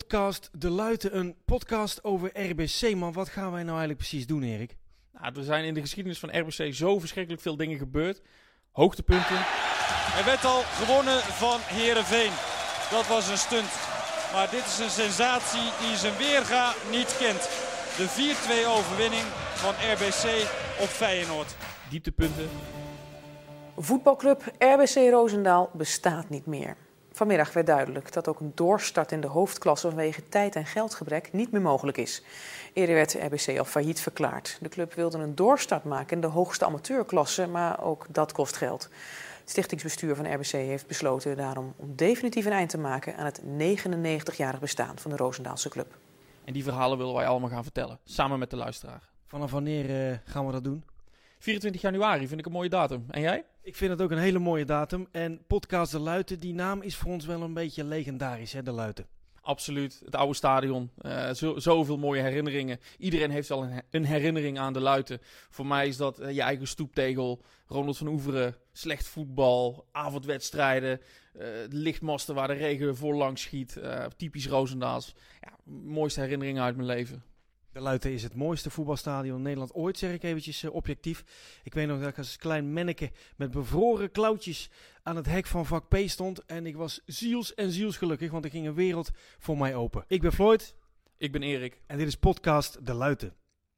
podcast De Luiten, een podcast over RBC. Maar wat gaan wij nou eigenlijk precies doen, Erik? Nou, er zijn in de geschiedenis van RBC zo verschrikkelijk veel dingen gebeurd. Hoogtepunten. Er werd al gewonnen van Herenveen. Dat was een stunt. Maar dit is een sensatie die zijn weerga niet kent. De 4-2 overwinning van RBC op Feyenoord. Dieptepunten. Voetbalclub RBC Roosendaal bestaat niet meer. Vanmiddag werd duidelijk dat ook een doorstart in de hoofdklasse vanwege tijd- en geldgebrek niet meer mogelijk is. Eerder werd RBC al failliet verklaard. De club wilde een doorstart maken in de hoogste amateurklasse, maar ook dat kost geld. Het stichtingsbestuur van RBC heeft besloten daarom om definitief een eind te maken aan het 99-jarig bestaan van de Roosendaalse club. En die verhalen willen wij allemaal gaan vertellen, samen met de luisteraar. Vanaf wanneer eh, gaan we dat doen? 24 januari vind ik een mooie datum. En jij? Ik vind het ook een hele mooie datum. En podcast De Luiten, die naam is voor ons wel een beetje legendarisch, hè, De Luiten. Absoluut. Het oude stadion. Uh, zo, zoveel mooie herinneringen. Iedereen heeft wel een, een, herinnering aan de Luiten. Voor mij is dat uh, je eigen stoeptegel. Ronald van Oeveren. Slecht voetbal. Avondwedstrijden. Uh, lichtmasten waar de regen voorlangs schiet. typisch Roosendaals. Ja, mooiste herinneringen uit mijn leven. De Luiten is het mooiste voetbalstadion in Nederland ooit, zeg ik eventjes uh, objectief. Ik weet nog dat ik als klein manneke met bevroren klauwtjes aan het hek van vak P stond. En ik was ziels en zielsgelukkig, want er ging een wereld voor mij open. Ik ben Floyd. Ik ben Erik. En dit is podcast De Luiten.